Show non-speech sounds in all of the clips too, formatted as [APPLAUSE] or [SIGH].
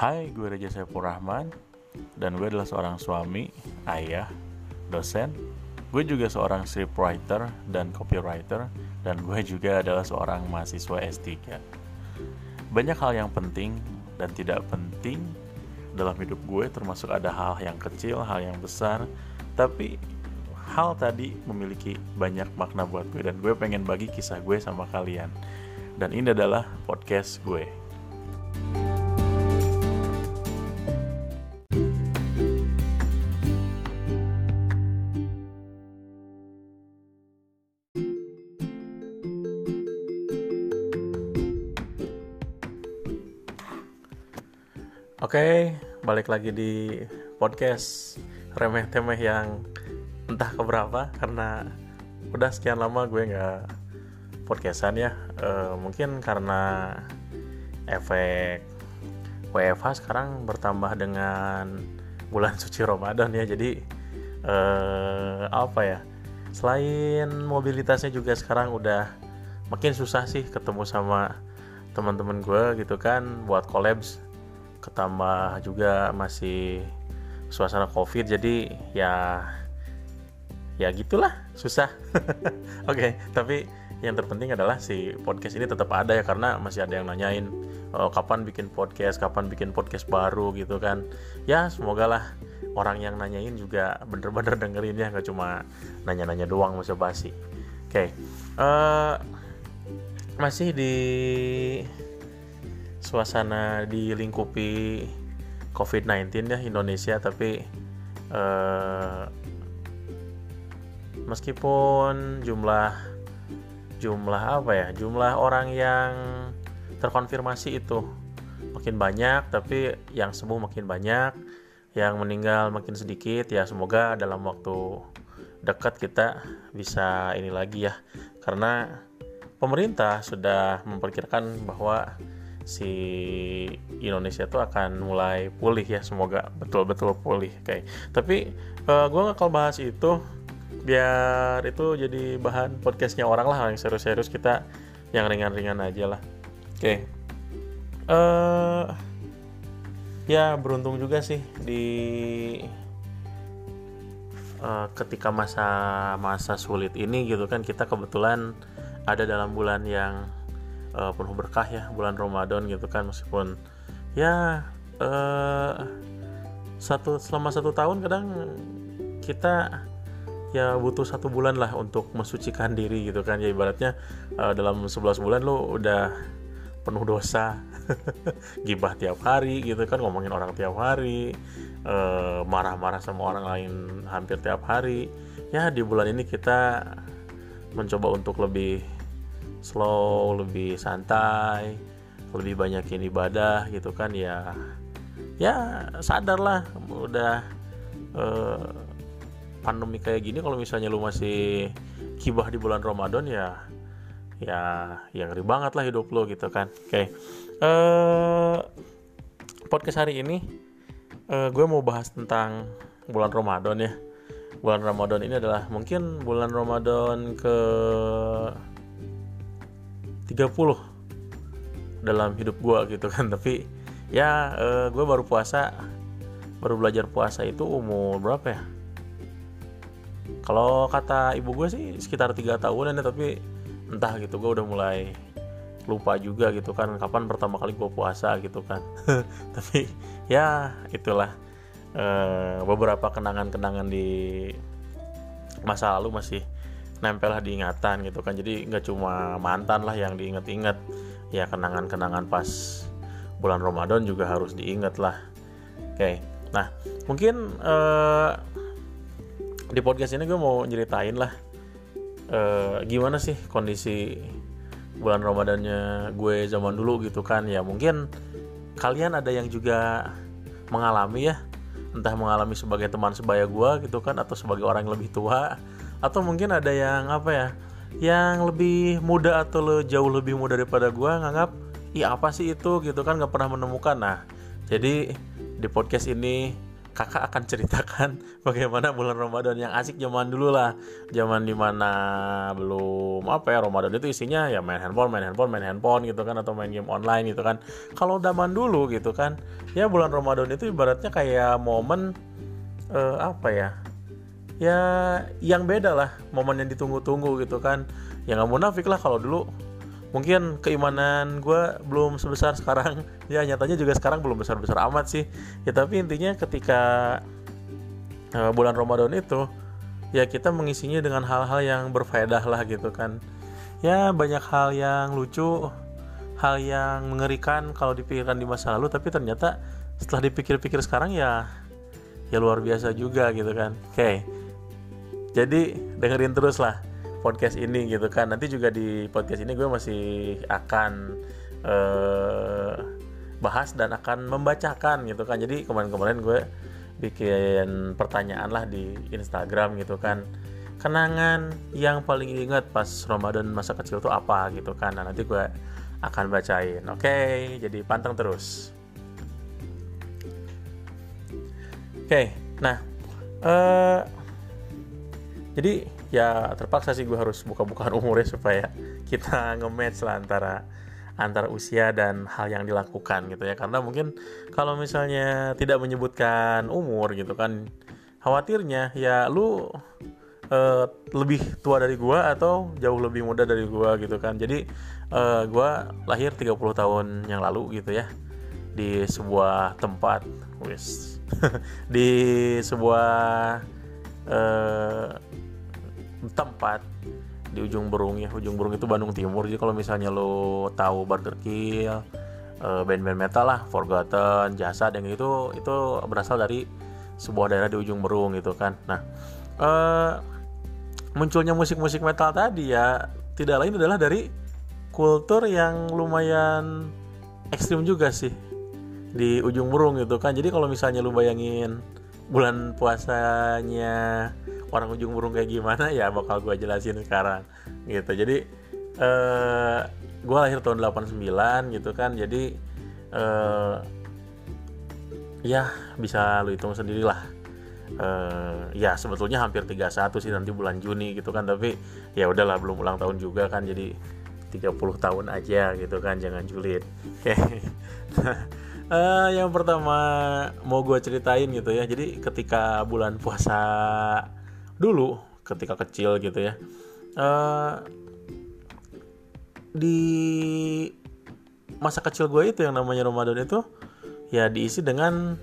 Hai, gue Reja Saiful Rahman dan gue adalah seorang suami, ayah, dosen. Gue juga seorang scriptwriter dan copywriter dan gue juga adalah seorang mahasiswa S3. Banyak hal yang penting dan tidak penting dalam hidup gue termasuk ada hal yang kecil, hal yang besar, tapi hal tadi memiliki banyak makna buat gue dan gue pengen bagi kisah gue sama kalian. Dan ini adalah podcast gue. Balik lagi di podcast remeh-temeh yang entah keberapa karena udah sekian lama gue nggak podcastan ya. E, mungkin karena efek WFH sekarang bertambah dengan bulan suci Ramadan ya. Jadi e, apa ya? Selain mobilitasnya juga sekarang udah makin susah sih ketemu sama teman-teman gue gitu kan buat collabs ketambah juga masih suasana covid jadi ya ya gitulah susah [LAUGHS] oke okay, tapi yang terpenting adalah si podcast ini tetap ada ya karena masih ada yang nanyain oh, kapan bikin podcast kapan bikin podcast baru gitu kan ya semoga lah orang yang nanyain juga bener-bener dengerin ya nggak cuma nanya-nanya doang masa basi oke okay. uh, eh, masih di suasana dilingkupi COVID-19 ya Indonesia tapi eh, meskipun jumlah jumlah apa ya jumlah orang yang terkonfirmasi itu makin banyak tapi yang sembuh makin banyak yang meninggal makin sedikit ya semoga dalam waktu dekat kita bisa ini lagi ya. Karena pemerintah sudah memperkirakan bahwa si Indonesia tuh akan mulai pulih ya semoga betul-betul pulih kayak tapi uh, eh, gue nggak kalau bahas itu biar itu jadi bahan podcastnya orang lah yang serius-serius kita yang ringan-ringan aja lah oke okay. uh, ya beruntung juga sih di uh, ketika masa masa sulit ini gitu kan kita kebetulan ada dalam bulan yang uh, penuh berkah ya bulan Ramadan gitu kan meskipun ya uh, satu selama satu tahun kadang kita ya butuh satu bulan lah untuk mensucikan diri gitu kan. Ya ibaratnya uh, dalam 11 bulan lo udah penuh dosa [LAUGHS] gibah tiap hari gitu kan ngomongin orang tiap hari marah-marah uh, sama orang lain hampir tiap hari. Ya di bulan ini kita mencoba untuk lebih slow lebih santai lebih banyakin ibadah gitu kan ya ya sadarlah udah eh, pandemi kayak gini kalau misalnya lu masih kibah di bulan Ramadan ya ya yang ngeri banget lah hidup lo gitu kan oke okay. eh podcast hari ini eh, gue mau bahas tentang bulan Ramadan ya bulan Ramadan ini adalah mungkin bulan Ramadan ke 30 dalam hidup gue gitu kan. [LAUGHS] Tapi ya uh, eh, gue baru puasa baru belajar puasa itu umur berapa ya? Kalau kata ibu gue sih sekitar tiga tahunan ya tapi entah gitu gue udah mulai lupa juga gitu kan kapan pertama kali gue puasa gitu kan. [LAUGHS] Tapi ya itulah uh, beberapa kenangan-kenangan di masa lalu masih nempel lah diingatan gitu kan. Jadi nggak cuma mantan lah yang diinget-inget. Ya kenangan-kenangan pas bulan Ramadan juga harus diinget lah. Oke nah mungkin uh, di podcast ini gue mau nyeritain lah uh, gimana sih kondisi bulan Ramadannya gue zaman dulu gitu kan. Ya mungkin kalian ada yang juga mengalami ya. Entah mengalami sebagai teman sebaya gue gitu kan atau sebagai orang yang lebih tua atau mungkin ada yang apa ya yang lebih muda atau lo jauh lebih muda daripada gue nganggap iya apa sih itu? gitu kan nggak pernah menemukan. Nah jadi di podcast ini kakak akan ceritakan [LAUGHS] bagaimana bulan Ramadan yang asik zaman dulu lah. Zaman di mana belum apa ya Ramadan itu isinya ya main handphone main handphone main handphone gitu kan atau main game online gitu kan. Kalau zaman dulu gitu kan ya bulan Ramadan itu ibaratnya kayak momen uh, apa ya ya yang beda lah momen yang ditunggu-tunggu gitu kan. Ya nggak munafik lah kalau dulu. Mungkin keimanan gue belum sebesar sekarang. [LAUGHS] Ya nyatanya juga sekarang belum besar besar amat sih. Ya tapi intinya ketika uh, bulan Ramadan itu ya kita mengisinya dengan hal-hal yang berfaedah lah gitu kan. Ya banyak hal yang lucu hal yang mengerikan kalau dipikirkan di masa lalu tapi ternyata setelah dipikir-pikir sekarang ya ya luar biasa juga gitu kan. Oke jadi dengerin terus lah podcast ini gitu kan. Nanti juga di podcast ini gue masih akan uh, bahas dan akan membacakan gitu kan. Jadi kemarin-kemarin gue bikin pertanyaan lah di Instagram gitu kan. Kenangan yang paling ingat pas Ramadan masa kecil tuh apa gitu kan. Nah, nanti gue akan bacain oke? Okay, jadi pantang terus. Oke okay, nah uh, jadi ya terpaksa sih gue harus buka-bukaan umurnya supaya kita nge-match lah antara antara usia dan hal yang dilakukan gitu ya. Karena mungkin kalau misalnya tidak menyebutkan umur gitu kan khawatirnya ya lu uh, lebih tua dari gua atau jauh lebih muda dari gua gitu kan. Jadi uh, gua lahir 30 tahun yang lalu gitu ya. Di sebuah tempat wis. [LAUGHS] Di sebuah uh, tempat di ujung Berung ya. Ujung Berung itu Bandung Timur jadi kalau misalnya lo tahu Burger Kill uh, band-band metal lah Forgotten Jasa dan itu itu berasal dari sebuah daerah di ujung Berung gitu kan. Nah uh, munculnya musik-musik metal tadi ya tidak lain adalah dari kultur yang lumayan ekstrim juga sih di ujung burung gitu kan. Jadi kalau misalnya lu bayangin bulan puasanya orang ujung burung kayak gimana ya bakal gue jelasin sekarang gitu. Jadi eh, gue lahir tahun 89 gitu kan jadi uh, ya bisa lu hitung sendiri lah uh, ya sebetulnya hampir 31 sih nanti bulan Juni gitu kan tapi ya udahlah belum ulang tahun juga kan jadi 30 tahun aja gitu kan jangan julid. Uh, [LAUGHS] yang pertama mau gue ceritain gitu ya jadi ketika bulan puasa dulu ketika kecil gitu ya uh, di masa kecil gue itu yang namanya Ramadan itu ya diisi dengan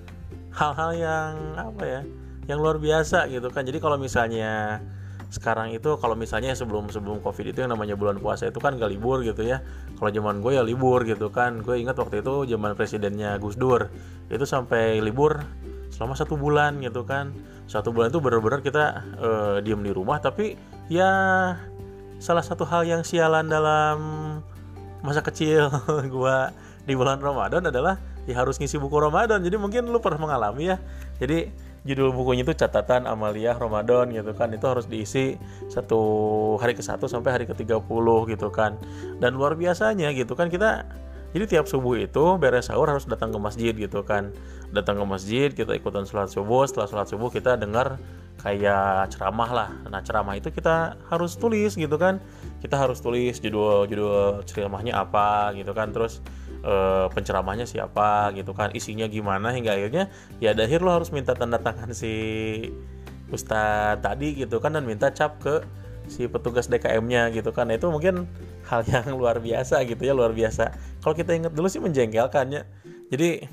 hal-hal yang apa ya yang luar biasa gitu kan. Jadi kalau misalnya sekarang itu kalau misalnya sebelum sebelum covid itu yang namanya bulan puasa itu kan gak libur gitu ya. Kalau zaman gue ya libur gitu kan. Gue ingat waktu itu zaman presidennya Gus Dur itu sampai libur selama satu bulan gitu kan satu bulan itu benar-benar kita uh, diem di rumah tapi ya salah satu hal yang sialan dalam masa kecil [LAUGHS] gue di bulan Ramadan adalah ya harus ngisi buku Ramadan. Jadi mungkin lu pernah mengalami ya. Jadi judul bukunya itu catatan Amalia Ramadan gitu kan. Itu harus diisi satu hari ke satu sampai hari ke 30 gitu kan. Dan luar biasanya gitu kan kita jadi tiap subuh itu beres sahur harus datang ke masjid gitu kan datang ke masjid kita ikutan sholat subuh setelah sholat subuh kita dengar kayak ceramah lah. Nah ceramah itu kita harus tulis gitu kan. Kita harus tulis judul judul ceramahnya apa gitu kan. Terus e, penceramahnya siapa gitu kan. Isinya gimana hingga akhirnya ya akhir lo harus minta tanda tangan si ustadz tadi gitu kan dan minta cap ke si petugas DKM-nya gitu kan. Nah, itu mungkin hal yang [LAUGHS] luar biasa gitu ya luar biasa. Kalau kita ingat dulu sih menjengkelkan ya jadi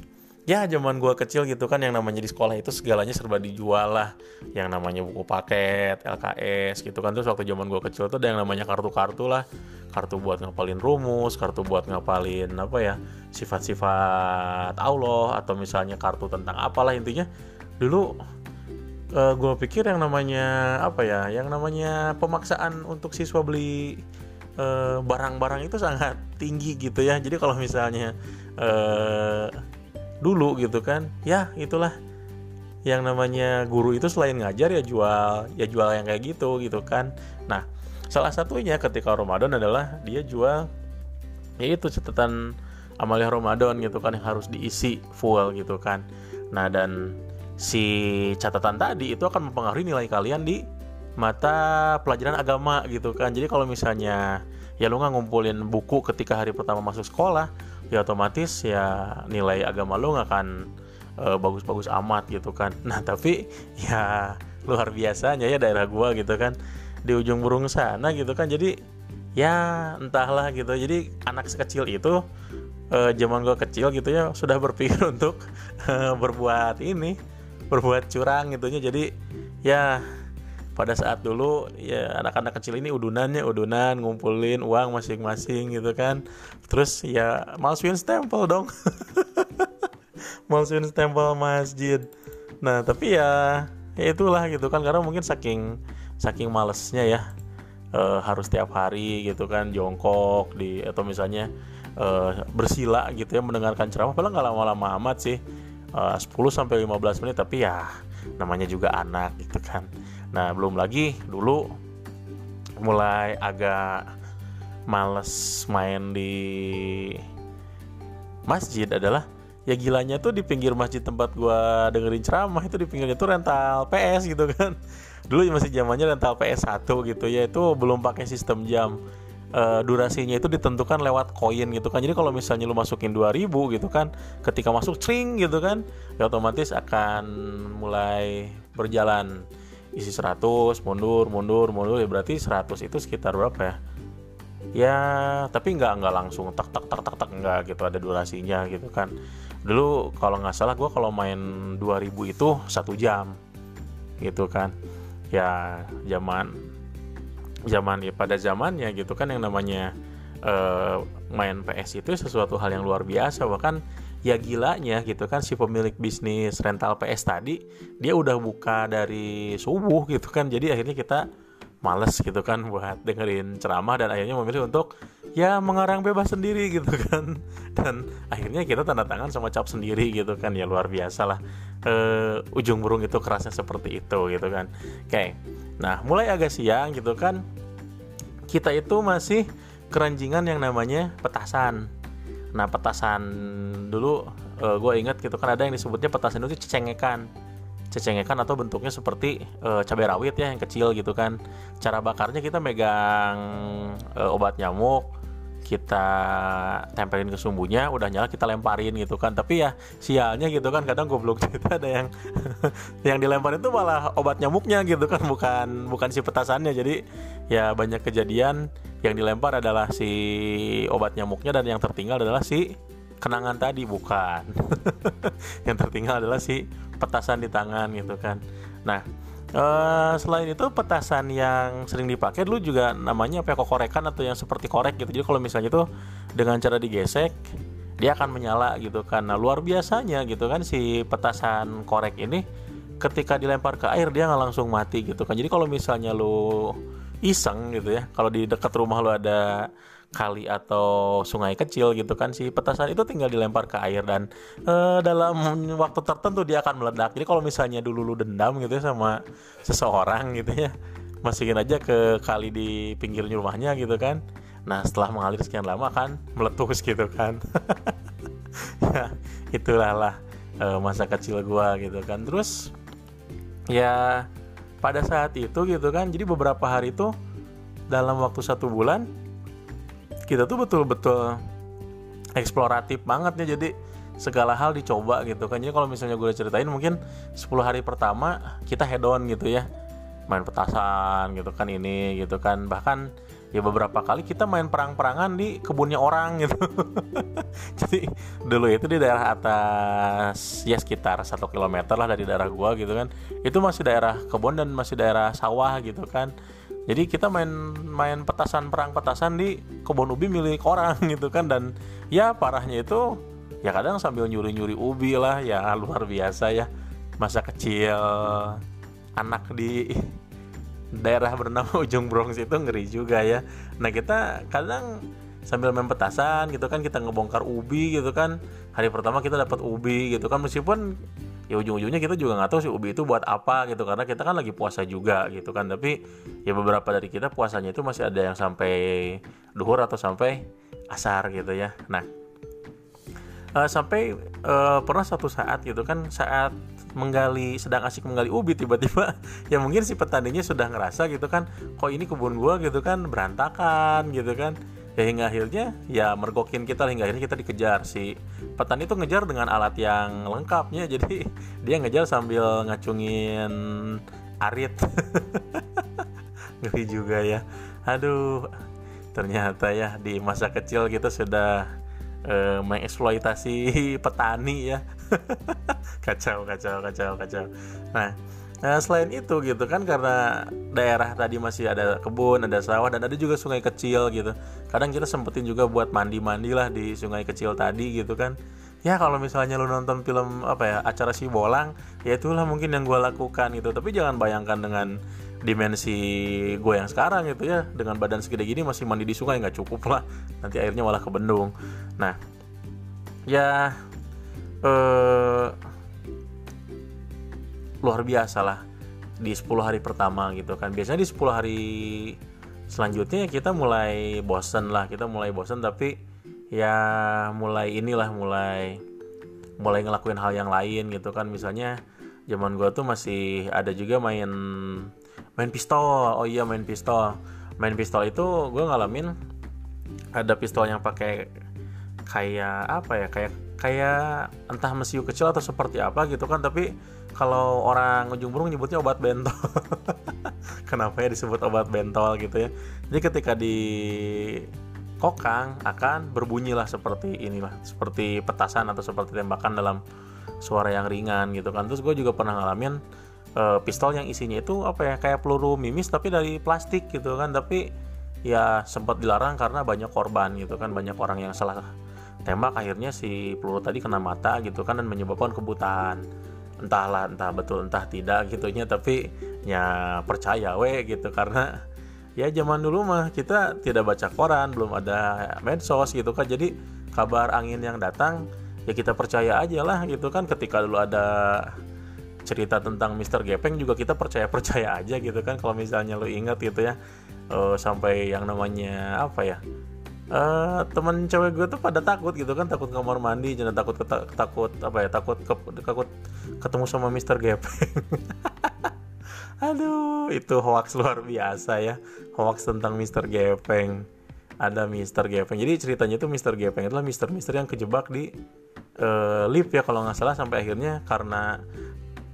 ya zaman gua kecil gitu kan yang namanya di sekolah itu segalanya serba dijual lah. Yang namanya buku paket LKS gitu kan. Terus waktu zaman gua kecil tuh ada yang namanya kartu-kartu lah. Kartu buat ngapalin rumus kartu buat ngapalin apa ya sifat-sifat Allah atau misalnya kartu tentang apalah intinya. Dulu uh, eh, gue pikir yang namanya apa ya yang namanya pemaksaan untuk siswa beli eh, barang-barang uh, itu sangat tinggi gitu ya. Jadi kalau misalnya uh, dulu gitu kan. Ya itulah. Yang namanya guru itu selain ngajar ya jual ya jual yang kayak gitu gitu kan. Nah salah satunya ketika Ramadan adalah dia jual yaitu catatan amalia Ramadan gitu kan yang harus diisi full gitu kan. Nah dan si catatan tadi itu akan mempengaruhi nilai kalian di mata pelajaran agama gitu kan. Jadi kalau misalnya ya lu nggak ngumpulin buku ketika hari pertama masuk sekolah ya otomatis ya nilai agama lu nggak akan bagus bagus-bagus amat gitu kan. [LAUGHS] Nah tapi ya luar biasanya ya daerah gua gitu kan. Di ujung burung sana gitu kan. Jadi ya entahlah gitu. Jadi anak sekecil itu eh, zaman gua kecil gitu ya sudah berpikir [LAUGHS] untuk eh, berbuat ini berbuat curang gitunya jadi ya pada saat dulu ya anak-anak kecil ini udunannya udunan ngumpulin uang masing-masing gitu kan. Terus ya masukin stempel dong. [LAUGHS] Masukin stempel masjid. Nah tapi ya, ya itulah gitu kan. Karena mungkin saking saking malesnya ya e, harus tiap hari gitu kan jongkok di atau misalnya e, bersila gitu ya mendengarkan ceramah. Padahal nggak lama-lama amat sih e, 10 sampai 15 menit. Tapi ya namanya juga anak gitu kan Nah, belum lagi dulu mulai agak males main di masjid adalah ya gilanya tuh di pinggir masjid tempat gua dengerin ceramah itu di pinggirnya tuh rental PS gitu kan. [LAUGHS] Dulu masih zamannya rental PS 1 gitu ya itu belum pakai sistem jam. Uh, durasinya itu ditentukan lewat koin gitu kan. Jadi kalau misalnya lu masukin 2000 gitu kan, ketika masuk string gitu kan, ya otomatis akan mulai berjalan isi 100 mundur mundur mundur. Ya berarti 100 itu sekitar berapa ya? Ya tapi nggak nggak langsung tak tak tak tak tak nggak gitu. Ada durasinya gitu kan. Dulu kalau nggak salah gue kalau main 2000 itu satu jam gitu kan. Ya zaman zaman ya pada zamannya gitu kan yang namanya uh, main PS itu sesuatu hal yang luar biasa. Bahkan ya gilanya gitu kan si pemilik bisnis rental PS tadi dia udah buka dari subuh gitu kan. Jadi akhirnya kita males gitu kan buat dengerin ceramah dan akhirnya memilih untuk ya mengarang bebas sendiri [LAUGHS] gitu kan. Dan akhirnya kita tanda tangan sama cap sendiri gitu kan. Ya luar biasa lah. E, ujung burung itu kerasnya seperti itu gitu kan. Oke nah mulai agak siang gitu kan kita itu masih keranjingan yang namanya petasan Nah petasan dulu uh, eh, gue ingat gitu kan ada yang disebutnya petasan itu cecengekan. Cecengekan atau bentuknya seperti uh, cabai rawit ya yang kecil gitu kan. Cara bakarnya kita megang uh, obat nyamuk kita tempelin ke sumbunya udah nyala kita lemparin gitu kan. Tapi ya sialnya gitu kan kadang goblok [LAUGHS] cerita ada yang [LAUGHS] yang dilemparin itu malah obat nyamuknya gitu kan bukan bukan si petasannya. Jadi ya banyak kejadian yang dilempar adalah si obat nyamuknya dan yang tertinggal adalah si kenangan tadi bukan [LAUGHS] yang tertinggal adalah si petasan di tangan gitu kan nah Uh, selain itu petasan yang sering dipakai dulu juga namanya apa ya kokorekan atau yang seperti korek gitu. Jadi kalau misalnya itu dengan cara digesek dia akan menyala gitu kan. Nah, luar biasanya gitu kan si petasan korek ini ketika dilempar ke air dia nggak langsung mati gitu kan. Jadi kalau misalnya lu iseng gitu ya, kalau di dekat rumah lu ada kali atau sungai kecil gitu kan si petasan itu tinggal dilempar ke air dan uh, dalam waktu tertentu dia akan meledak. Jadi kalau misalnya dulu lu dendam gitu ya sama seseorang gitu ya masukin aja ke kali di pinggir rumahnya gitu kan. Nah setelah mengalir sekian lama kan meletus gitu kan. [LAUGHS] Ya itulah lah uh, masa kecil gua gitu kan. Terus ya pada saat itu gitu kan. Jadi beberapa hari itu dalam waktu satu bulan kita tuh betul-betul eksploratif banget ya jadi segala hal dicoba gitu kan. Jadi kalau misalnya gue ceritain mungkin 10 hari pertama kita head on gitu ya. Main petasan gitu kan ini gitu kan. Bahkan ya beberapa kali kita main perang-perangan di kebunnya orang [LAUGHS] gitu. Jadi dulu itu di daerah atas ya sekitar satu kilometer lah dari daerah gua gitu kan. Itu masih daerah kebun dan masih daerah sawah gitu kan. Jadi kita main main petasan perang petasan di kebun ubi milik orang [LAUGHS] gitu kan. Dan ya parahnya itu ya kadang sambil nyuri-nyuri ubi lah ya luar biasa ya. Masa kecil anak di daerah bernama [LAUGHS] ujung Bronx itu ngeri juga ya. Nah kita kadang sambil main petasan gitu kan kita ngebongkar ubi gitu kan. Hari pertama kita dapat ubi gitu kan meskipun ya ujung-ujungnya kita juga nggak tahu sih ubi itu buat apa gitu karena kita kan lagi puasa juga gitu kan. Tapi ya beberapa dari kita puasanya itu masih ada yang sampai duhur atau sampai asar gitu ya. Nah uh, sampai uh, pernah satu saat gitu kan saat menggali sedang asik menggali ubi tiba-tiba. [LAUGHS] Ya mungkin si petaninya sudah ngerasa gitu kan kok ini kebun gua? gitu kan berantakan gitu kan. Ya hingga akhirnya ya mergokin kita hingga akhirnya kita dikejar. Si petani itu ngejar dengan alat yang lengkapnya [LAUGHS] jadi dia ngejar sambil ngacungin arit. [LAUGHS] Ngeri juga ya. Aduh ternyata ya di masa kecil kita sudah uh, mengeksploitasi [LAUGHS] petani ya [LAUGHS] kacau kacau kacau kacau nah Nah, selain itu gitu kan karena daerah tadi masih ada kebun, ada sawah dan ada juga sungai kecil gitu. Kadang kita sempetin juga buat mandi-mandi lah di sungai kecil tadi gitu kan. Ya kalau misalnya lu nonton film apa ya acara si bolang, ya itulah mungkin yang gue lakukan gitu. Tapi jangan bayangkan dengan dimensi gue yang sekarang gitu ya. Dengan badan segede gini masih mandi di sungai nggak cukup lah. Nanti airnya malah ke bendung. Nah ya eh, luar biasa lah di 10 hari pertama gitu kan. Biasanya di 10 hari selanjutnya kita mulai bosen lah kita mulai bosen. Tapi ya mulai inilah mulai mulai ngelakuin hal yang lain gitu kan. Misalnya zaman gue tuh masih ada juga main main pistol. Oh iya main pistol. Main pistol itu gue ngalamin ada pistol yang pakai kayak apa ya kayak kayak entah mesiu kecil atau seperti apa gitu kan. Tapi kalau orang ujung burung nyebutnya obat bentol. [LAUGHS] Kenapa ya disebut obat bentol gitu ya? Jadi ketika di kokang akan berbunyi lah seperti inilah seperti petasan atau seperti tembakan dalam suara yang ringan gitu kan. Terus gue juga pernah ngalamin uh, pistol yang isinya itu apa ya kayak peluru mimis tapi dari plastik gitu kan. Tapi ya sempat dilarang karena banyak korban gitu kan banyak orang yang salah tembak. Akhirnya si peluru tadi kena mata gitu kan dan menyebabkan kebutaan. Entahlah entah betul entah tidak gitunya tapi ya percaya we gitu. Karena ya zaman dulu mah kita tidak baca koran belum ada medsos gitu kan. Jadi kabar angin yang datang ya kita percaya aja lah gitu kan. Ketika dulu ada cerita tentang Mr. Gepeng juga kita percaya-percaya [LAUGHS] aja gitu kan kalau misalnya lo ingat gitu ya uh, sampai yang namanya apa ya uh, teman cewek gue tuh pada takut gitu kan takut kamar mandi jangan takut takut apa ya takut ke, takut ketemu sama Mr. Gepeng [LAUGHS] aduh itu hoax luar biasa ya hoax tentang Mr. Gepeng ada Mr. Gepeng jadi ceritanya tuh Mr. Gepeng adalah Mr. Mister yang kejebak di uh, lift ya kalau nggak salah sampai akhirnya karena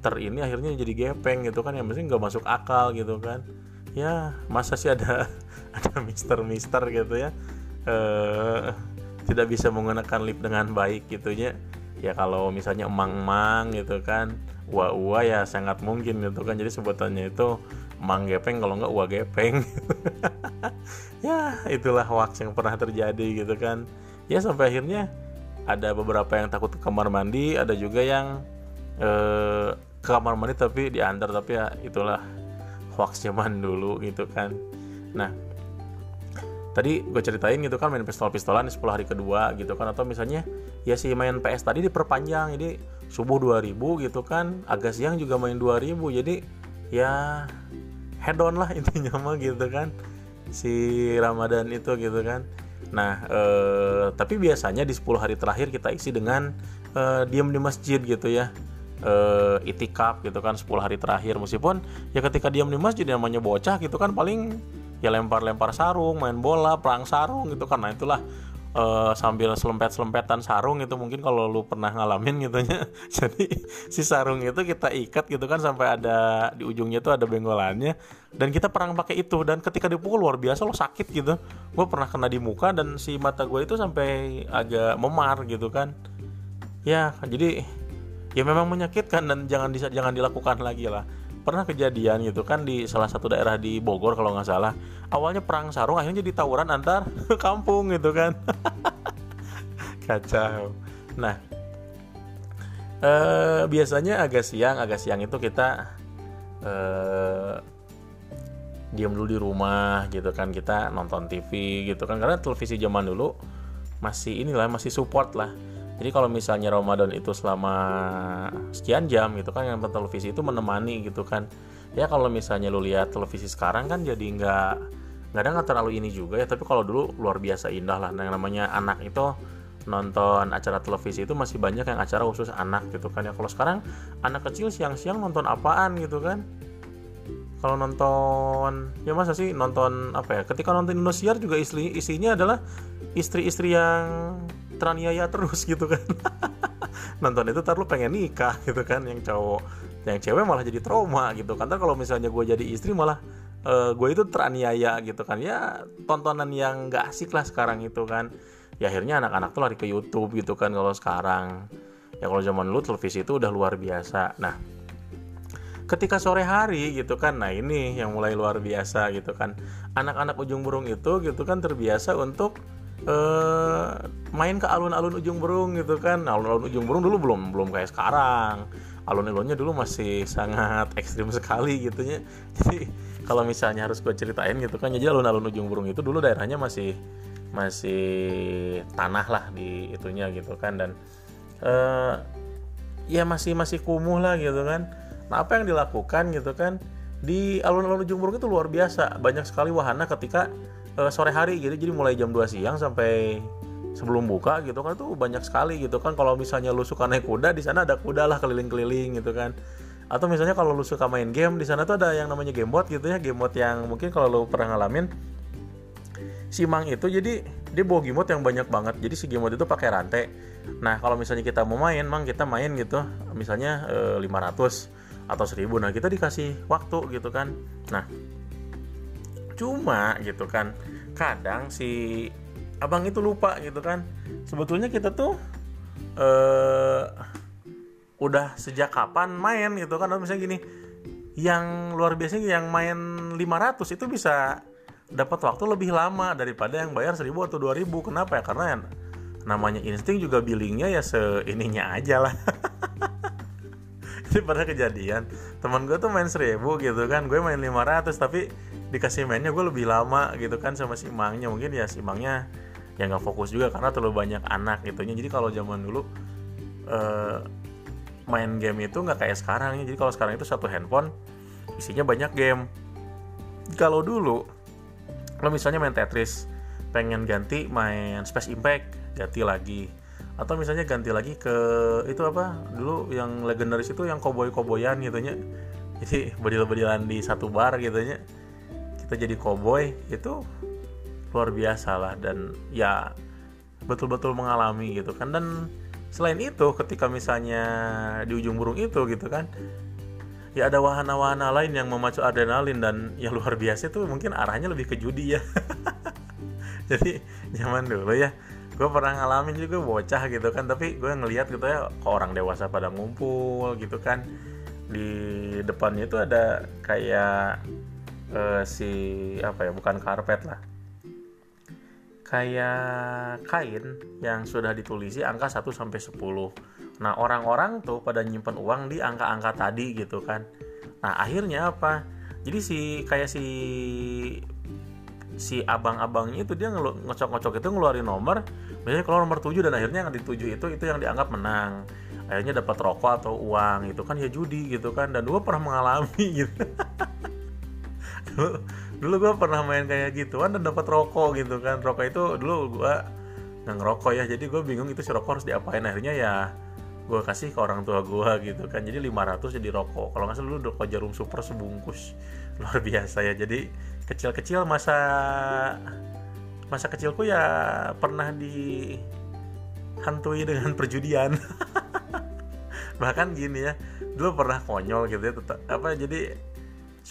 ter ini akhirnya jadi gepeng gitu kan yang mesti nggak masuk akal gitu kan. Ya masa sih ada [LAUGHS] ada mister mister gitu ya? Eh, tidak bisa menggunakan lip dengan baik gitunya ya. Kalau misalnya emang-emang gitu kan ua-ua ya sangat mungkin gitu kan. Jadi sebutannya itu emang gepeng kalau nggak ua gepeng. [LAUGHS] Ya itulah hoax yang pernah terjadi gitu kan. Ya sampai akhirnya ada beberapa yang takut ke kamar mandi ada juga yang eh, ke kamar mandi tapi diantar tapi ya itulah hoax zaman dulu gitu kan. Nah tadi gue ceritain gitu kan main pistol-pistolan di 10 hari kedua gitu kan atau misalnya ya si main PS tadi diperpanjang jadi subuh 2000 gitu kan agak siang juga main 2000 jadi ya head on lah [LAUGHS] intinya mah gitu kan si Ramadan itu gitu kan. Nah eh, tapi biasanya di 10 hari terakhir kita isi dengan eh, diam di masjid gitu ya uh, itikaf gitu kan 10 hari terakhir meskipun ya ketika diam di masjid namanya bocah gitu kan paling ya lempar-lempar sarung, main bola, perang sarung gitu. Nah, itulah uh, sambil selempet-selempetan sarung itu mungkin kalau lu pernah ngalamin gitu ya. [LAUGHS] Jadi si sarung itu kita ikat gitu kan sampai ada di ujungnya tuh ada benggolannya dan kita perang pakai itu dan ketika dipukul luar biasa lo sakit gitu. Gue pernah kena di muka dan si mata gue itu sampai agak memar gitu kan. Ya, jadi ya memang menyakitkan dan jangan bisa jangan dilakukan lagi lah. Pernah kejadian gitu kan di salah satu daerah di Bogor kalau nggak salah. Awalnya perang sarung akhirnya jadi tawuran antar [LAUGHS] kampung gitu kan. [LAUGHS] Kacau. Nah eh, biasanya agak siang agak siang itu kita eh, diam dulu di rumah gitu kan. Kita nonton TV gitu kan. Karena televisi zaman dulu masih inilah masih support lah jadi kalau misalnya Ramadan itu selama sekian jam gitu kan yang televisi itu menemani gitu kan. Ya kalau misalnya lu lihat televisi sekarang kan jadi nggak nggak ada nggak terlalu ini juga ya. Tapi kalau dulu luar biasa indah lah. Nah, yang namanya anak itu nonton acara televisi itu masih banyak yang acara khusus anak gitu kan ya. Kalau sekarang anak kecil siang-siang nonton apaan gitu kan? Kalau nonton ya masa sih nonton apa ya? Ketika nonton Indosiar juga istri isinya adalah istri-istri yang teraniaya terus gitu kan. [LAUGHS] Nonton itu ntar lu pengen nikah gitu kan yang cowok. Yang cewek malah jadi trauma gitu kan. Kalau misalnya gue jadi istri malah uh, gue itu teraniaya gitu kan. Ya tontonan yang gak asik lah sekarang itu kan. Ya akhirnya anak-anak tuh lari ke YouTube gitu kan kalau sekarang. Ya kalau zaman dulu televisi itu udah luar biasa. Nah ketika sore hari gitu kan nah ini yang mulai luar biasa gitu kan. Anak-anak ujung burung itu gitu kan terbiasa untuk uh, main ke alun-alun ujung burung gitu kan. Alun-alun ujung burung dulu belum belum kayak sekarang. Alun-alunnya dulu masih sangat [LAUGHS] ekstrim sekali gitu ya [LAUGHS] jadi kalau misalnya harus gue ceritain gitu kan jadi alun-alun ujung burung itu dulu daerahnya masih masih tanah lah di itunya gitu kan. Dan uh, ya masih masih kumuh lah gitu kan. Nah apa yang dilakukan gitu kan di alun-alun ujung burung itu luar biasa. Banyak sekali wahana ketika uh, sore hari gitu jadi mulai jam 2 siang sampai sebelum buka gitu kan tuh banyak sekali gitu kan. Kalau misalnya lu suka naik kuda di sana ada kuda lah keliling-keliling gitu kan. Atau misalnya kalau lu suka main game di sana tuh ada yang namanya gamebot gitu ya gamebot yang mungkin kalau lu pernah ngalamin. Si Mang itu jadi dia bawa gimot yang banyak banget. Jadi si gimot itu pakai rantai. Nah kalau misalnya kita mau main Mang kita main gitu misalnya e, eh, 500 atau 1000 nah kita dikasih waktu gitu kan. Nah cuma gitu kan. Kadang si abang itu lupa gitu kan. Sebetulnya kita tuh eh udah sejak kapan main gitu kan. Misalnya gini yang luar biasa yang main 500 itu bisa dapat waktu lebih lama daripada yang bayar 1000 atau 2000 kenapa ya? Karena yang namanya insting juga billingnya ya seininya aja lah. [LAUGHS] Ini pernah kejadian. Teman gue tuh main 1000 gitu kan. Gue main 500 tapi dikasih mainnya gue lebih lama gitu kan sama si mangnya mungkin ya si mangnya ya nggak fokus juga karena terlalu banyak anak gitu jadi kalau zaman dulu uh, main game itu nggak kayak sekarang jadi kalau sekarang itu satu handphone isinya banyak game. Kalau dulu lo misalnya main Tetris pengen ganti main Space Impact ganti lagi. Atau misalnya ganti lagi ke itu apa? Dulu yang legendaris itu yang koboi koboyan gitu nya jadi [LAUGHS] bedil-bedilan di satu bar gitu nya kita jadi koboi itu luar biasa lah. Dan ya betul-betul mengalami gitu kan. Dan selain itu ketika misalnya di ujung burung itu gitu kan ya ada wahana-wahana lain yang memacu adrenalin dan yang luar biasa itu mungkin arahnya lebih ke judi ya. [LAUGHS] Jadi zaman dulu ya gue pernah ngalamin juga bocah gitu kan. Tapi gue ngelihat gitu ya ke orang dewasa pada ngumpul gitu kan. Di depannya itu ada kayak uh, si apa ya bukan karpet lah. Kayak kain yang sudah ditulisi angka 1 sampai 10 Nah, orang-orang tuh pada nyimpen uang di angka-angka tadi gitu kan. Nah, akhirnya apa? Jadi si kayak si si abang-abangnya itu dia ngocok-ngocok itu ngeluarin nomor biasanya kalau nomor 7 dan akhirnya yang dituju itu itu yang dianggap menang. Akhirnya dapat rokok atau uang itu kan ya judi gitu kan. Dan dulu pernah mengalami gitu [LAUGHS] dulu, dulu gue pernah main kayak gituan dan dapat rokok gitu kan. Rokok itu dulu gue nggak ngerokok ya jadi gue bingung itu si rokok harus diapain. Akhirnya ya gue kasih ke orang tua gue gitu kan. Jadi 500 jadi rokok. Kalau nggak salah dulu rokok jarum super sebungkus. [LAUGHS] Luar biasa ya. Jadi kecil-kecil masa masa kecilku ya pernah dihantui dengan [LAUGHS] perjudian. [LAUGHS] Bahkan gini ya dulu pernah konyol gitu ya tetap, apa jadi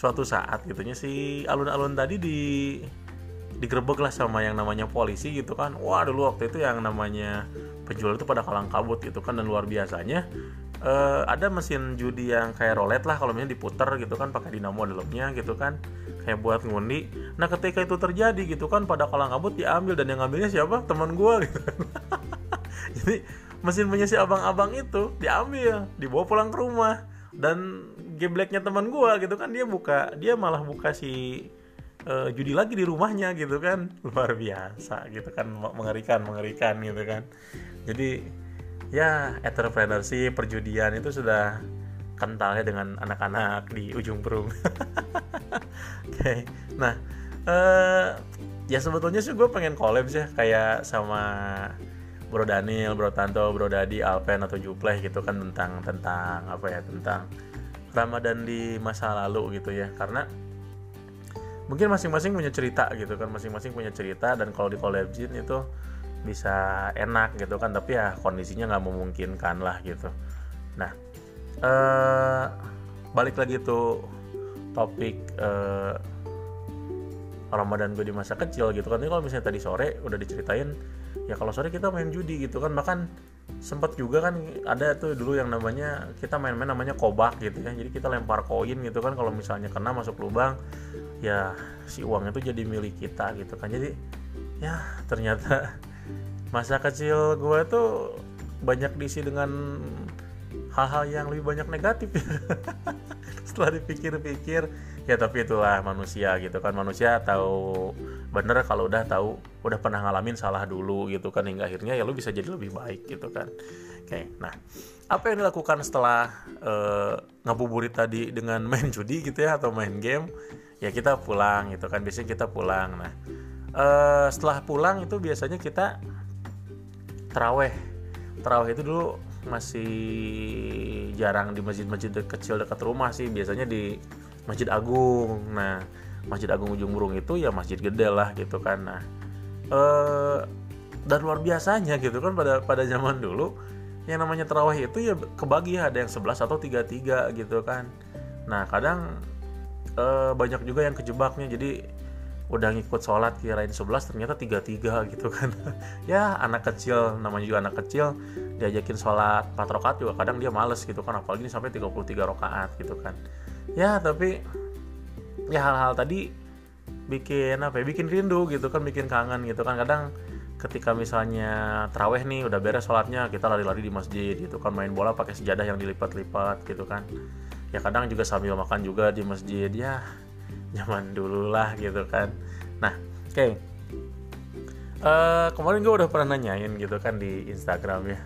suatu saat gitunya si alun-alun tadi di digerebek lah sama yang namanya polisi gitu kan. Wah dulu waktu itu yang namanya penjual itu pada kalang kabut gitu kan dan luar biasanya uh, ada mesin judi yang kayak roulette lah kalau misalnya diputer gitu kan pakai dinamo dalamnya gitu kan kayak buat ngundi. Nah ketika itu terjadi gitu kan pada kalang kabut diambil dan yang ngambilnya siapa? Teman gue gitu. Kan [LAUGHS] jadi mesin punya si abang-abang itu diambil dibawa pulang ke rumah dan gebleknya teman gue gitu kan dia buka dia malah buka si uh, judi lagi di rumahnya gitu kan [LAUGHS] luar biasa gitu kan mengerikan mengerikan gitu kan jadi ya entrepreneurship perjudian itu sudah kentalnya dengan anak-anak di ujung perung [LAUGHS] oke okay. nah uh, ya sebetulnya sih gue pengen collab ya kayak sama Bro Daniel, Bro Tanto, Bro Dadi, Alpen atau Jupleh gitu kan tentang tentang apa ya tentang Ramadan di masa lalu gitu ya. Karena mungkin masing-masing punya cerita gitu kan masing-masing punya cerita dan kalau di collabin itu bisa enak gitu kan tapi ya kondisinya nggak memungkinkan lah gitu. Nah eh, balik lagi tuh topik eh, Ramadan gue di masa kecil gitu kan. Ini kalau misalnya tadi sore udah diceritain ya kalau sore kita main judi gitu kan. Bahkan sempat juga kan ada tuh dulu yang namanya kita main-main namanya kobak gitu ya. Jadi kita lempar koin gitu kan kalau misalnya kena masuk lubang ya si uang itu jadi milik kita gitu kan. Jadi ya ternyata [LAUGHS] masa kecil gue tuh banyak diisi dengan hal-hal yang lebih banyak negatif [LAUGHS] [LAUGHS] setelah dipikir-pikir ya tapi itulah manusia gitu kan. Manusia tahu bener kalau udah tahu udah pernah ngalamin salah dulu gitu kan hingga akhirnya ya lu bisa jadi lebih baik gitu kan. Oke nah apa yang dilakukan setelah uh, ngabuburit tadi dengan main judi gitu ya atau main game? Ya kita pulang gitu kan biasanya kita pulang. Nah uh, setelah pulang itu biasanya kita teraweh. Teraweh itu dulu masih jarang di masjid-masjid kecil dekat rumah sih biasanya di Masjid Agung. Nah Masjid Agung Ujung Burung itu ya masjid gede lah gitu kan. Nah eh, dan luar biasanya gitu kan pada pada zaman dulu yang namanya terawih itu ya kebagi ada yang 11 atau 33 gitu kan. Nah kadang eh, banyak juga yang kejebaknya jadi udah ngikut sholat kirain 11 ternyata 33 gitu kan. [LAUGHS] Ya anak kecil namanya juga anak kecil diajakin sholat 4 rakaat juga kadang dia males gitu kan apalagi ini sampai 33 rakaat gitu kan. Ya tapi ya hal-hal tadi bikin apa ya bikin rindu gitu kan bikin kangen gitu kan. Kadang ketika misalnya teraweh nih udah beres sholatnya kita lari-lari di masjid gitu kan main bola pakai sejadah yang dilipat-lipat gitu kan. Ya kadang juga sambil makan juga di masjid ya zaman dulu lah gitu kan. Nah oke. Okay. uh, eh, kemarin gue udah pernah nanyain gitu kan di Instagram ya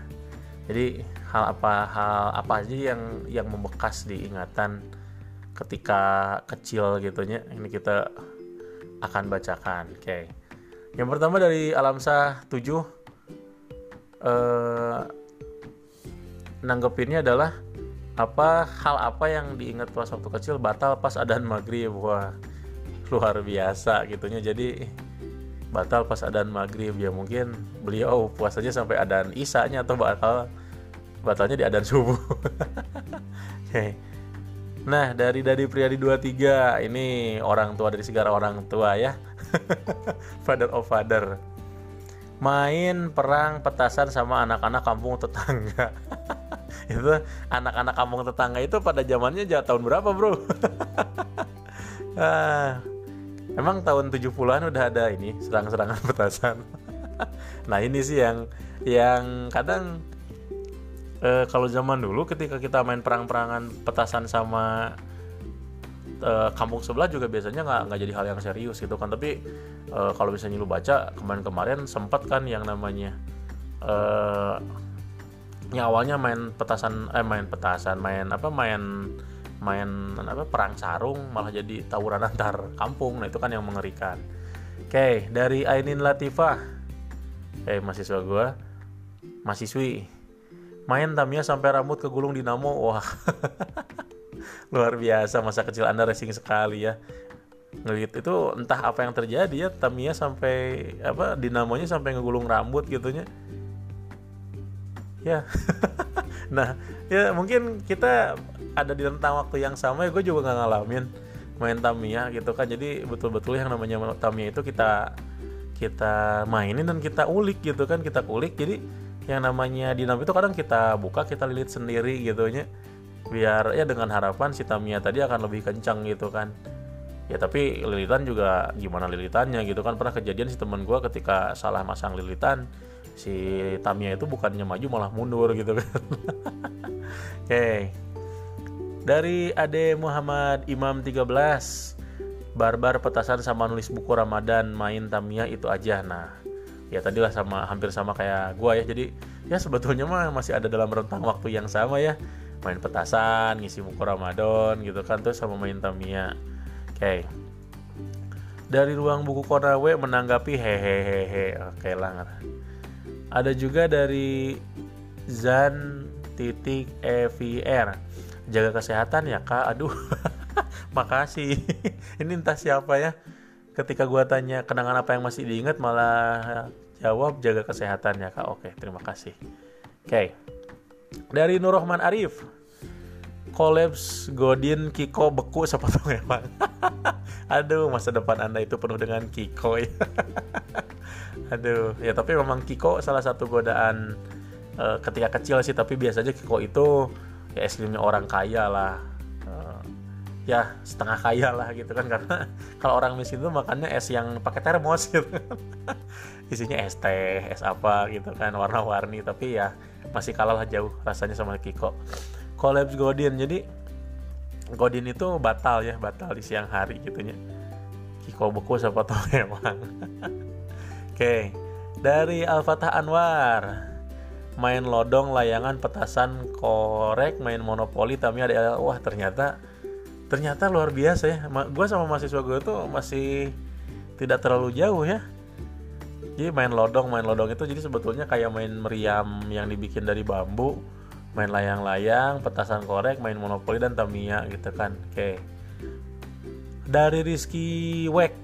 jadi hal apa hal apa aja yang yang membekas di ingatan ketika kecil gitunya ini kita akan bacakan. Oke. Okay. yang pertama dari Alamsah 7 eh, nanggepinnya adalah apa hal apa yang diingat pas waktu kecil batal pas adan maghrib. Wah luar biasa gitunya jadi batal pas adan maghrib ya mungkin beliau puasanya sampai adan isanya atau batal. Batalnya di adan subuh. [LAUGHS] Okay. nah dari dari pria di 23 ini orang tua dari segala orang tua ya. [LAUGHS] Father of father. Main perang petasan sama anak-anak kampung tetangga. [LAUGHS] Itu anak-anak kampung tetangga itu pada zamannya tahun berapa bro? Ah, emang tahun 70-an udah ada ini serang-serangan [LAUGHS] petasan? Nah ini sih yang yang kadang eh, kalau zaman dulu ketika kita main perang-perangan petasan sama eh, kampung sebelah juga biasanya nggak nggak jadi hal yang serius gitu kan. Tapi eh, kalau misalnya lu baca kemarin-kemarin sempat kan yang namanya eh, ya awalnya main petasan eh main petasan main apa main main apa perang sarung malah jadi tawuran [LAUGHS] antar kampung. Nah itu kan yang mengerikan. Oke dari Ainin Latifah. Eh mahasiswa gue mahasiswi. Main tamnya sampai rambut kegulung dinamo. Wah [LAUGHS] luar biasa. Masa kecil anda racing sekali ya. Ngeliat itu entah apa yang terjadi ya. Tamia sampai apa dinamonya sampai ngegulung rambut gitunya. Ya. [LAUGHS] Nah ya mungkin kita ada di rentang waktu yang sama ya gue juga nggak ngalamin main Tamiya gitu kan. Jadi betul-betul yang namanya Tamiya itu kita kita mainin dan kita ulik gitu kan kita kulik. Jadi yang namanya dinam itu kadang kita buka kita lilit sendiri gitu nya. Biar ya dengan harapan si Tamiya tadi akan lebih kencang gitu kan. Ya tapi lilitan juga gimana lilitannya gitu kan. Pernah kejadian si teman gue ketika salah masang lilitan si Tamia itu bukannya maju malah mundur gitu kan. [LAUGHS] Oke. okay. Dari Ade Muhammad Imam 13 barbar petasan sama nulis buku Ramadan main Tamia itu aja. Nah ya tadilah sama hampir sama kayak gua ya. Jadi ya sebetulnya mah masih ada dalam rentang waktu yang sama ya. Main petasan ngisi buku Ramadan gitu kan tuh sama main Tamia. Oke. Okay. dari ruang buku Konawe menanggapi hehehehe oke okay lah ada juga dari Zan titik EVR jaga kesehatan ya kak. Aduh [LAUGHS] makasih. [LAUGHS] Ini entah siapa ya. Ketika gua tanya kenangan apa yang masih diingat malah jawab jaga kesehatan ya kak. Oke terima kasih. Oke. Dari Nur Rahman Arif. Kolaps Godin Kiko beku sepatu emang [LAUGHS] aduh masa depan anda itu penuh dengan Kiko ya. Aduh ya tapi memang Kiko salah satu godaan uh, ketika kecil sih tapi biasanya Kiko itu ya es orang kaya lah. Ya setengah kaya lah gitu kan karena [LAUGHS] kalau orang miskin itu makannya es yang pakai termos [LAUGHS] gitu. Isinya es teh es apa gitu kan warna-warni tapi ya masih kalah lah jauh rasanya sama Kiko. Collabs Godin jadi Godin itu batal ya batal di siang hari gitunya Kiko beku siapa tuh [LAUGHS] emang. Oke dari Al-Fatah Anwar main lodong layangan petasan korek main monopoli tapi ada wah ternyata ternyata luar biasa ya. Gue sama mahasiswa gue tuh masih tidak terlalu jauh ya. Jadi main lodong main lodong itu jadi sebetulnya kayak main meriam yang dibikin dari bambu main layang-layang petasan korek main monopoli dan tamiya gitu kan. Oke. Dari Rizky Wek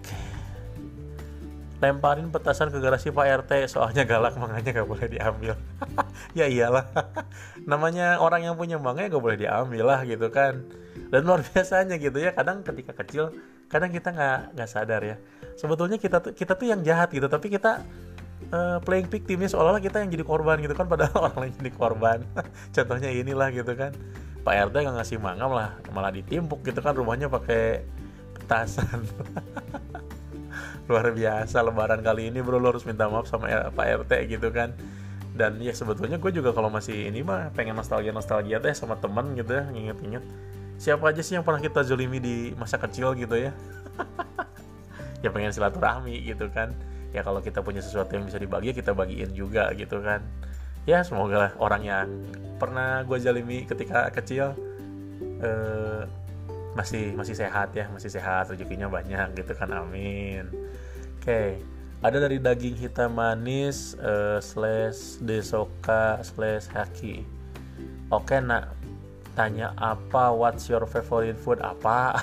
lemparin petasan ke garasi Pak RT soalnya galak makanya gak boleh diambil. [LAUGHS] Ya iyalah. [LAUGHS] Namanya orang yang punya bangga gak boleh diambil lah gitu kan. Dan luar [LAUGHS] biasanya gitu ya kadang ketika kecil kadang kita nggak nggak sadar ya. Sebetulnya kita tuh kita tuh yang jahat gitu tapi kita uh, playing victimnya seolah-olah kita yang jadi korban gitu kan padahal orang lain jadi korban. Contohnya inilah gitu kan. Pak RT nggak ngasih mangam lah malah ditimpuk gitu kan rumahnya pakai petasan luar biasa lebaran kali ini bro. Lo harus minta maaf sama Pak RT gitu kan. Dan ya sebetulnya gue juga kalau masih ini mah pengen nostalgia nostalgia deh sama temen gitu ya nginget-nginget. Siapa aja sih yang pernah kita zolimi di masa kecil gitu ya? [LAUGHS] Ya pengen silaturahmi gitu kan. Ya kalau kita punya sesuatu yang bisa dibagi kita bagiin juga gitu kan. Ya semoga lah orang yang pernah gue zalimi ketika kecil eh, masih masih sehat ya masih sehat rezekinya banyak gitu kan. Amin okay. ada dari daging hitam manis uh, slash desoka slash haki. Oke okay, nak tanya apa what's your favorite food? Apa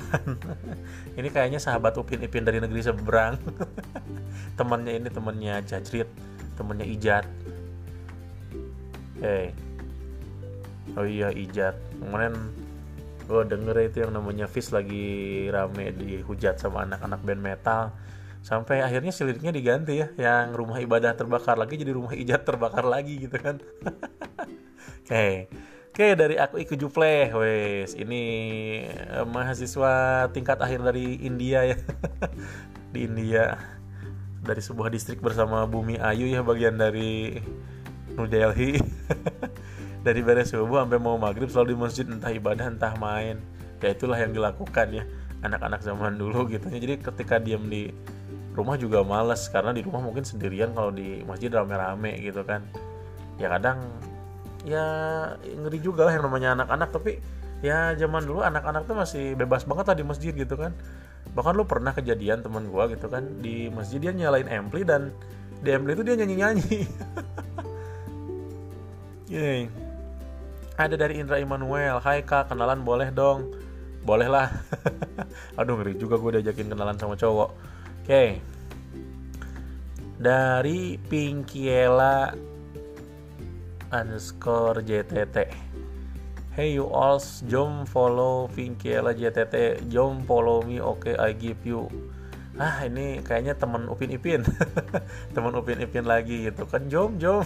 [LAUGHS] ini kayaknya sahabat Upin Ipin dari negeri seberang. [LAUGHS] Temannya ini temannya Jajrit temannya Ijat. Hey oh iya Ijat. Kemarin gue denger itu yang namanya Fish lagi rame dihujat sama anak-anak band metal sampai akhirnya silirnya diganti ya yang rumah ibadah terbakar lagi jadi rumah ijat terbakar lagi gitu kan [LAUGHS] oke okay. Oke dari aku Iku Juple, wes ini eh, mahasiswa tingkat akhir dari India ya, [LAUGHS] di India dari sebuah distrik bersama Bumi Ayu ya bagian dari New Delhi. [LAUGHS] dari beres subuh sampai mau maghrib selalu di masjid entah ibadah entah main. Ya itulah yang dilakukan ya anak-anak zaman dulu gitu. Jadi ketika diam di rumah juga males karena di rumah mungkin sendirian kalau di masjid rame-rame gitu kan. Ya kadang ya ngeri juga lah yang namanya anak-anak tapi ya zaman dulu anak-anak tuh masih bebas banget lah di masjid gitu kan. Bahkan lu pernah kejadian teman gua gitu kan di masjid dia nyalain ampli dan di ampli itu dia nyanyi-nyanyi. [LAUGHS] Yeay. ada dari Indra Immanuel Hai kak kenalan boleh dong. Boleh lah. [LAUGHS] Aduh ngeri juga gue diajakin kenalan sama cowok okay. dari Pinkiela underscore JTT Hey you all, jom follow Vinkiela JTT, jom follow me, oke okay, I give you. Ah ini kayaknya teman Upin Ipin, [LAUGHS] teman Upin Ipin lagi gitu kan, jom jom.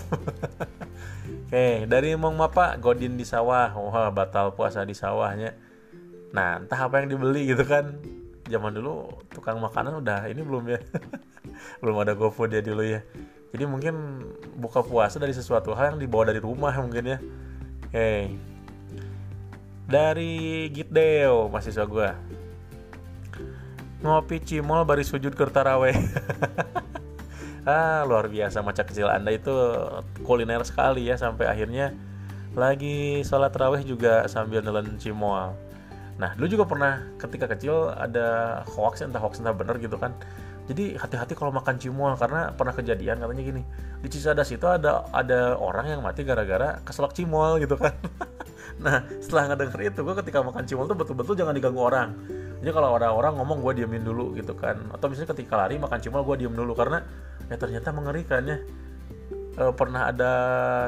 [LAUGHS] Oke dari Mong Mapa, Godin di sawah, wah batal puasa di sawahnya. Nah entah apa yang dibeli gitu kan, zaman dulu tukang makanan udah ini belum ya, [LAUGHS] belum ada GoFood ya dulu ya. Jadi mungkin buka puasa dari sesuatu hal yang dibawa dari rumah mungkin ya. Okay. dari Gitdeo mahasiswa gue ngopi cimol bari sujud ke [LAUGHS] ah luar biasa masa kecil anda itu kuliner sekali ya sampai akhirnya lagi sholat taraweh juga sambil nelen cimol nah dulu juga pernah ketika kecil ada hoax entah hoax entah bener gitu kan. Jadi hati-hati kalau makan cimol karena pernah kejadian katanya gini di Cisadas itu ada ada orang yang mati gara-gara keselak cimol gitu kan. [LAUGHS] Nah setelah ngedenger itu gue ketika makan cimol tuh betul-betul jangan diganggu orang. Jadi kalau ada orang ngomong gue diemin dulu gitu kan. Atau misalnya ketika lari makan cimol gue diem dulu karena ya ternyata mengerikan ya. E, pernah ada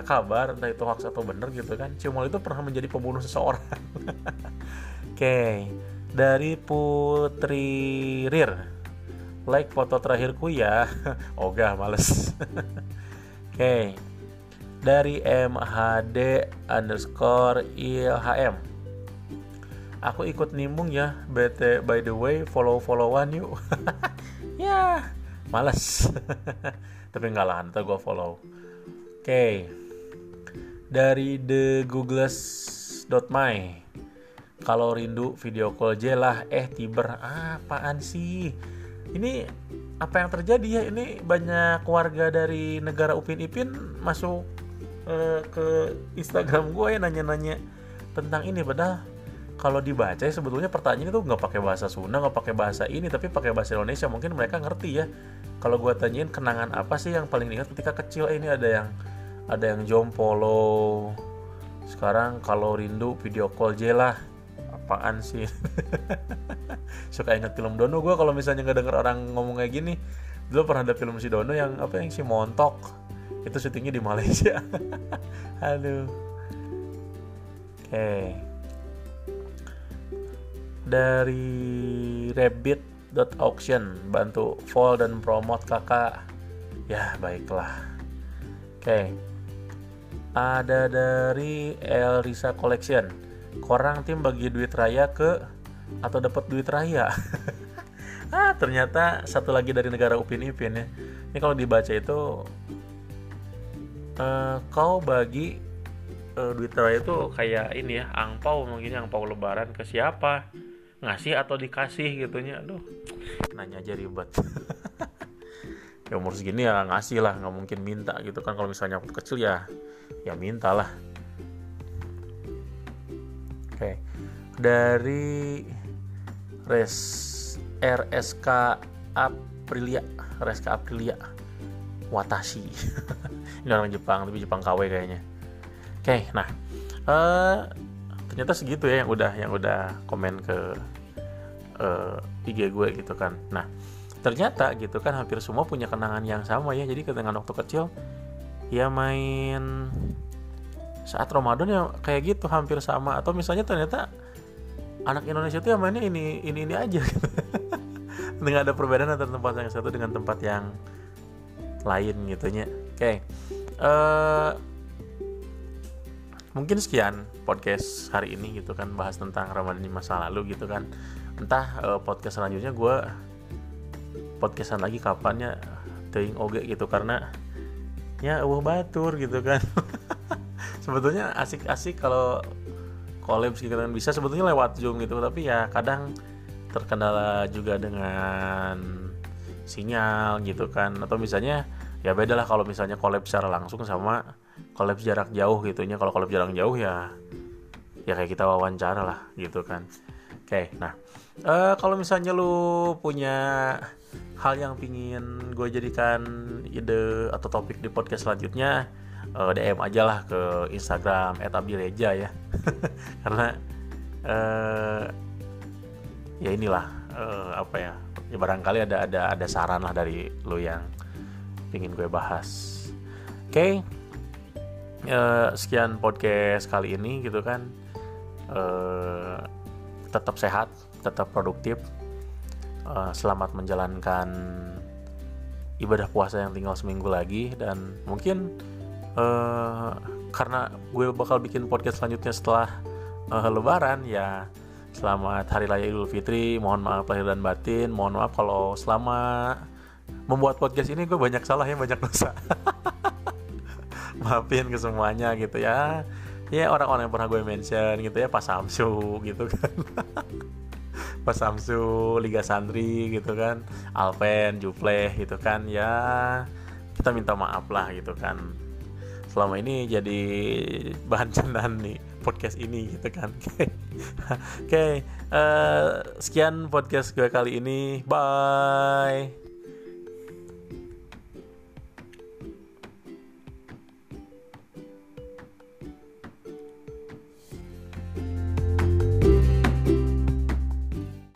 kabar entah itu hoax atau bener gitu kan cimol itu pernah menjadi pembunuh seseorang [LAUGHS] oke dari Putri Rir. Like foto terakhirku ya. [LAUGHS] Ogah males. [LAUGHS] Oke dari MHD underscore ILHM aku ikut nimbung ya BT by the way follow followan yuk. [LAUGHS] Ya males. Tapi enggak lah nanti gue follow. Oke dari the googles.my kalau rindu video call jelah eh tiber ah, apaan sih? Ini apa yang terjadi ya? Ini banyak warga dari negara Upin Ipin masuk uh, ke Instagram gue ya nanya-nanya tentang ini. Padahal kalau dibaca ya sebetulnya pertanyaan itu nggak pakai bahasa Sunda nggak pakai bahasa ini tapi pakai bahasa Indonesia. Mungkin mereka ngerti ya. Kalau gue tanyain kenangan apa sih yang paling ingat ketika kecil? Eh, ini ada yang ada yang jompolo. Sekarang kalau rindu video call jelah apaan sih? [LAUGHS] Suka inget film Dono. Gue kalau misalnya nggak denger orang ngomong kayak gini dulu pernah ada film si Dono yang apa yang si Montok? Itu syutingnya di Malaysia. [LAUGHS] Aduh oke. Dari rabbit.auction bantu fall dan promote kakak. Ya baiklah. Oke. Okay. ada dari Elrisa Collection korang tim bagi duit raya ke atau dapat duit raya. [LAUGHS] Ah ternyata satu lagi dari negara Upin Ipin ya. Ini kalau dibaca itu uh, kau bagi uh, duit raya itu kayak ini ya angpau mungkin angpau lebaran ke siapa? Ngasih atau dikasih gitunya. Aduh nanya aja ribet. [LAUGHS] Ya umur segini ya ngasih lah nggak mungkin minta gitu kan. Kalau misalnya waktu kecil ya ya minta lah Oke. Dari Res RSK Aprilia, RSK Aprilia. Watashi. [LAUGHS] Ini orang Jepang, tapi Jepang KW kayaknya. Oke, nah. Uh, ternyata segitu ya yang udah yang udah komen ke uh, IG gue gitu kan. Nah, ternyata gitu kan hampir semua punya kenangan yang sama ya. Jadi kenangan waktu kecil ya main saat Ramadan ya kayak gitu hampir sama. Atau misalnya ternyata anak Indonesia itu yang mainnya ini ini ini aja. [LAUGHS] Nggak ada perbedaan antara tempat yang satu dengan tempat yang lain gitunya. Oke okay. uh, eh, mungkin sekian podcast hari ini gitu kan bahas tentang Ramadan di masa lalu gitu kan. Entah uh, podcast selanjutnya gue podcastan lagi kapannya teing oge gitu karena ya uh batur gitu kan [LAUGHS] sebetulnya asik-asik kalau collab gitu kan bisa sebetulnya lewat zoom gitu tapi ya kadang terkendala juga dengan sinyal gitu kan. Atau misalnya ya beda lah kalau misalnya collab secara langsung sama collab jarak jauh gitunya kalau collab jarak jauh ya ya kayak kita wawancara lah gitu kan. Oke nah uh, kalau misalnya lu punya hal yang pingin gue jadikan ide atau topik di podcast selanjutnya uh, eh, DM aja lah ke Instagram @abireja ya. [LAUGHS] Karena uh, ya inilah uh, apa ya ya barangkali ada ada ada saran lah dari lo yang ingin gue bahas. Oke okay. uh, sekian podcast kali ini gitu kan. Uh, tetap sehat tetap produktif. Uh, selamat menjalankan ibadah puasa yang tinggal seminggu lagi dan mungkin uh, karena gue bakal bikin podcast selanjutnya setelah uh, Lebaran ya. Selamat Hari Raya Idul Fitri mohon maaf lahir dan batin mohon maaf kalau selama membuat podcast ini gue banyak salah ya banyak dosa. [LAUGHS] Maafin ke semuanya gitu ya. Ya orang-orang yang pernah gue mention gitu ya Pak Samsu gitu kan. [LAUGHS] Pak Samsu Liga Santri gitu kan. Alven Jupleh gitu kan ya. Kita minta maaf lah gitu kan selama ini jadi bahan [LAUGHS] candaan nih podcast ini gitu kan. [LAUGHS] Oke. Okay. uh, sekian podcast gue kali ini. Bye